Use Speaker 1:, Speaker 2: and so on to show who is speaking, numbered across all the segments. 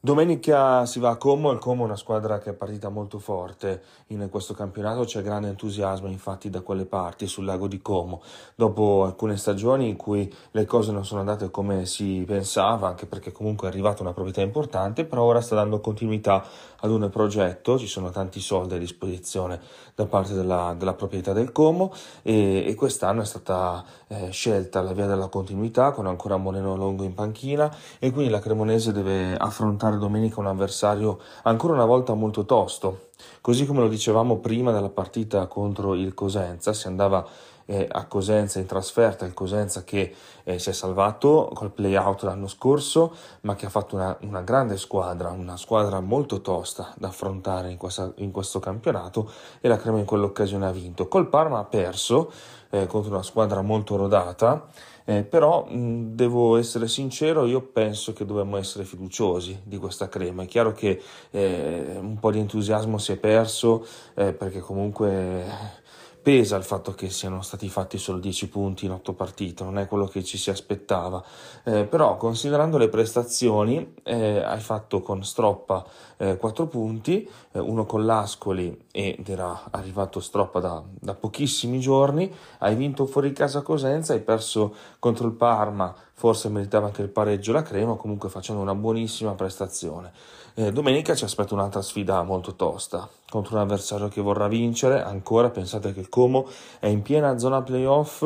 Speaker 1: Domenica si va a Como, il Como è una squadra che è partita molto forte in questo campionato, c'è grande entusiasmo infatti da quelle parti sul lago di Como, dopo alcune stagioni in cui le cose non sono andate come si pensava, anche perché comunque è arrivata una proprietà importante, però ora sta dando continuità ad un progetto, ci sono tanti soldi a disposizione da parte della, della proprietà del Como e, e quest'anno è stata eh, scelta la via della continuità con ancora Moreno Longo in panchina e quindi la Cremonese deve affrontare affrontare domenica un avversario ancora una volta molto tosto. Così come lo dicevamo prima della partita contro il Cosenza, si andava eh, a Cosenza in trasferta, il Cosenza che eh, si è salvato col play-out l'anno scorso, ma che ha fatto una, una, grande squadra, una squadra molto tosta da affrontare in, questa, in questo campionato e la Crema in quell'occasione ha vinto. Col Parma ha perso eh, contro una squadra molto rodata, eh, però mh, devo essere sincero, io penso che dobbiamo essere fiduciosi di questa crema. È chiaro che eh, un po' di entusiasmo si è perso eh, perché comunque pesa il fatto che siano stati fatti solo 10 punti in 8 partite, non è quello che ci si aspettava, eh, però considerando le prestazioni eh, hai fatto con Stroppa eh, 4 punti, eh, uno con l'Ascoli ed era arrivato Stroppa da, da pochissimi giorni, hai vinto fuori casa Cosenza, hai perso contro il Parma, forse meritava anche il pareggio la Crema, comunque facendo una buonissima prestazione. Eh, domenica ci aspetta un'altra sfida molto tosta contro un avversario che vorrà vincere. Ancora pensate che il Como è in piena zona playoff,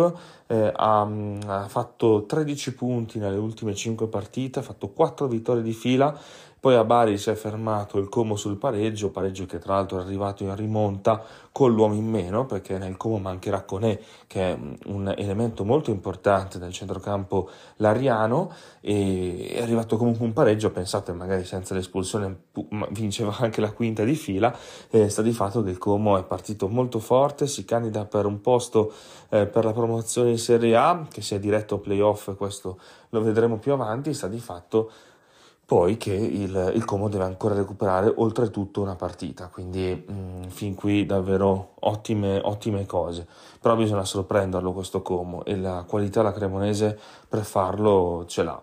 Speaker 1: eh, ha, ha, fatto 13 punti nelle ultime 5 partite, ha fatto 4 vittorie di fila poi a Bari si è fermato il Como sul pareggio, pareggio che tra l'altro è arrivato in rimonta con l'uomo in meno, perché nel Como mancherà Conè, che è un elemento molto importante del centrocampo lariano, e è arrivato comunque un pareggio, pensate magari senza l'espulsione vinceva anche la quinta di fila, e sta di fatto che il Como è partito molto forte, si candida per un posto eh, per la promozione in Serie A, che sia diretto playoff, questo lo vedremo più avanti, sta di fatto poi che il, il Como deve ancora recuperare oltretutto una partita, quindi mh, mm, fin qui davvero ottime, ottime cose, però bisogna sorprenderlo questo Como e la qualità la Cremonese per farlo ce l'ha,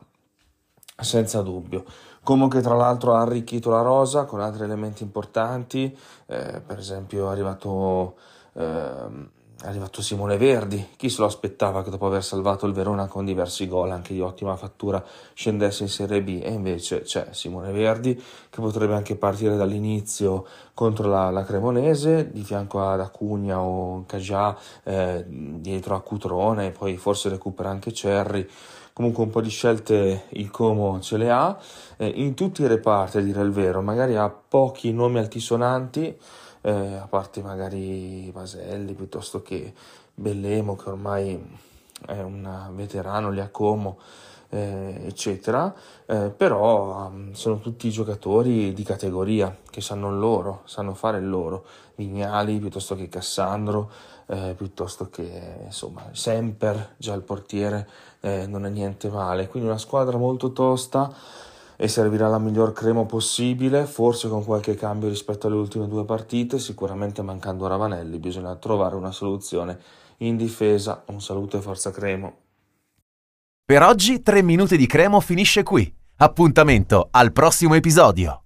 Speaker 1: senza dubbio. Como che tra l'altro ha arricchito la rosa con altri elementi importanti, eh, per esempio è arrivato... Eh, è arrivato Simone Verdi, chi se lo aspettava che dopo aver salvato il Verona con diversi gol, anche di ottima fattura, scendesse in Serie B? E invece c'è Simone Verdi che potrebbe anche partire dall'inizio contro la, la Cremonese, di fianco ad Acugna o Caggià, eh, dietro a Cutrone, poi forse recupera anche Cerri. Comunque un po' di scelte il Como ce le ha, eh, in tutti i reparti a dire il vero, magari ha pochi nomi altisonanti, eh, a parte magari Vaselli piuttosto che Bellemo che ormai è un veterano lì a Como eh, eccetera. Eh, però um, sono tutti giocatori di categoria che sanno loro sanno fare il loro. Vignali piuttosto che Cassandro eh, piuttosto che insomma Semper già il portiere eh, non è niente male. Quindi una squadra molto tosta e servirà la miglior crema possibile, forse con qualche cambio rispetto alle ultime due partite, sicuramente mancando Ravanelli, bisogna trovare una soluzione in difesa. Un saluto e forza Cremo.
Speaker 2: Per oggi 3 minuti di Cremo finisce qui. Appuntamento al prossimo episodio.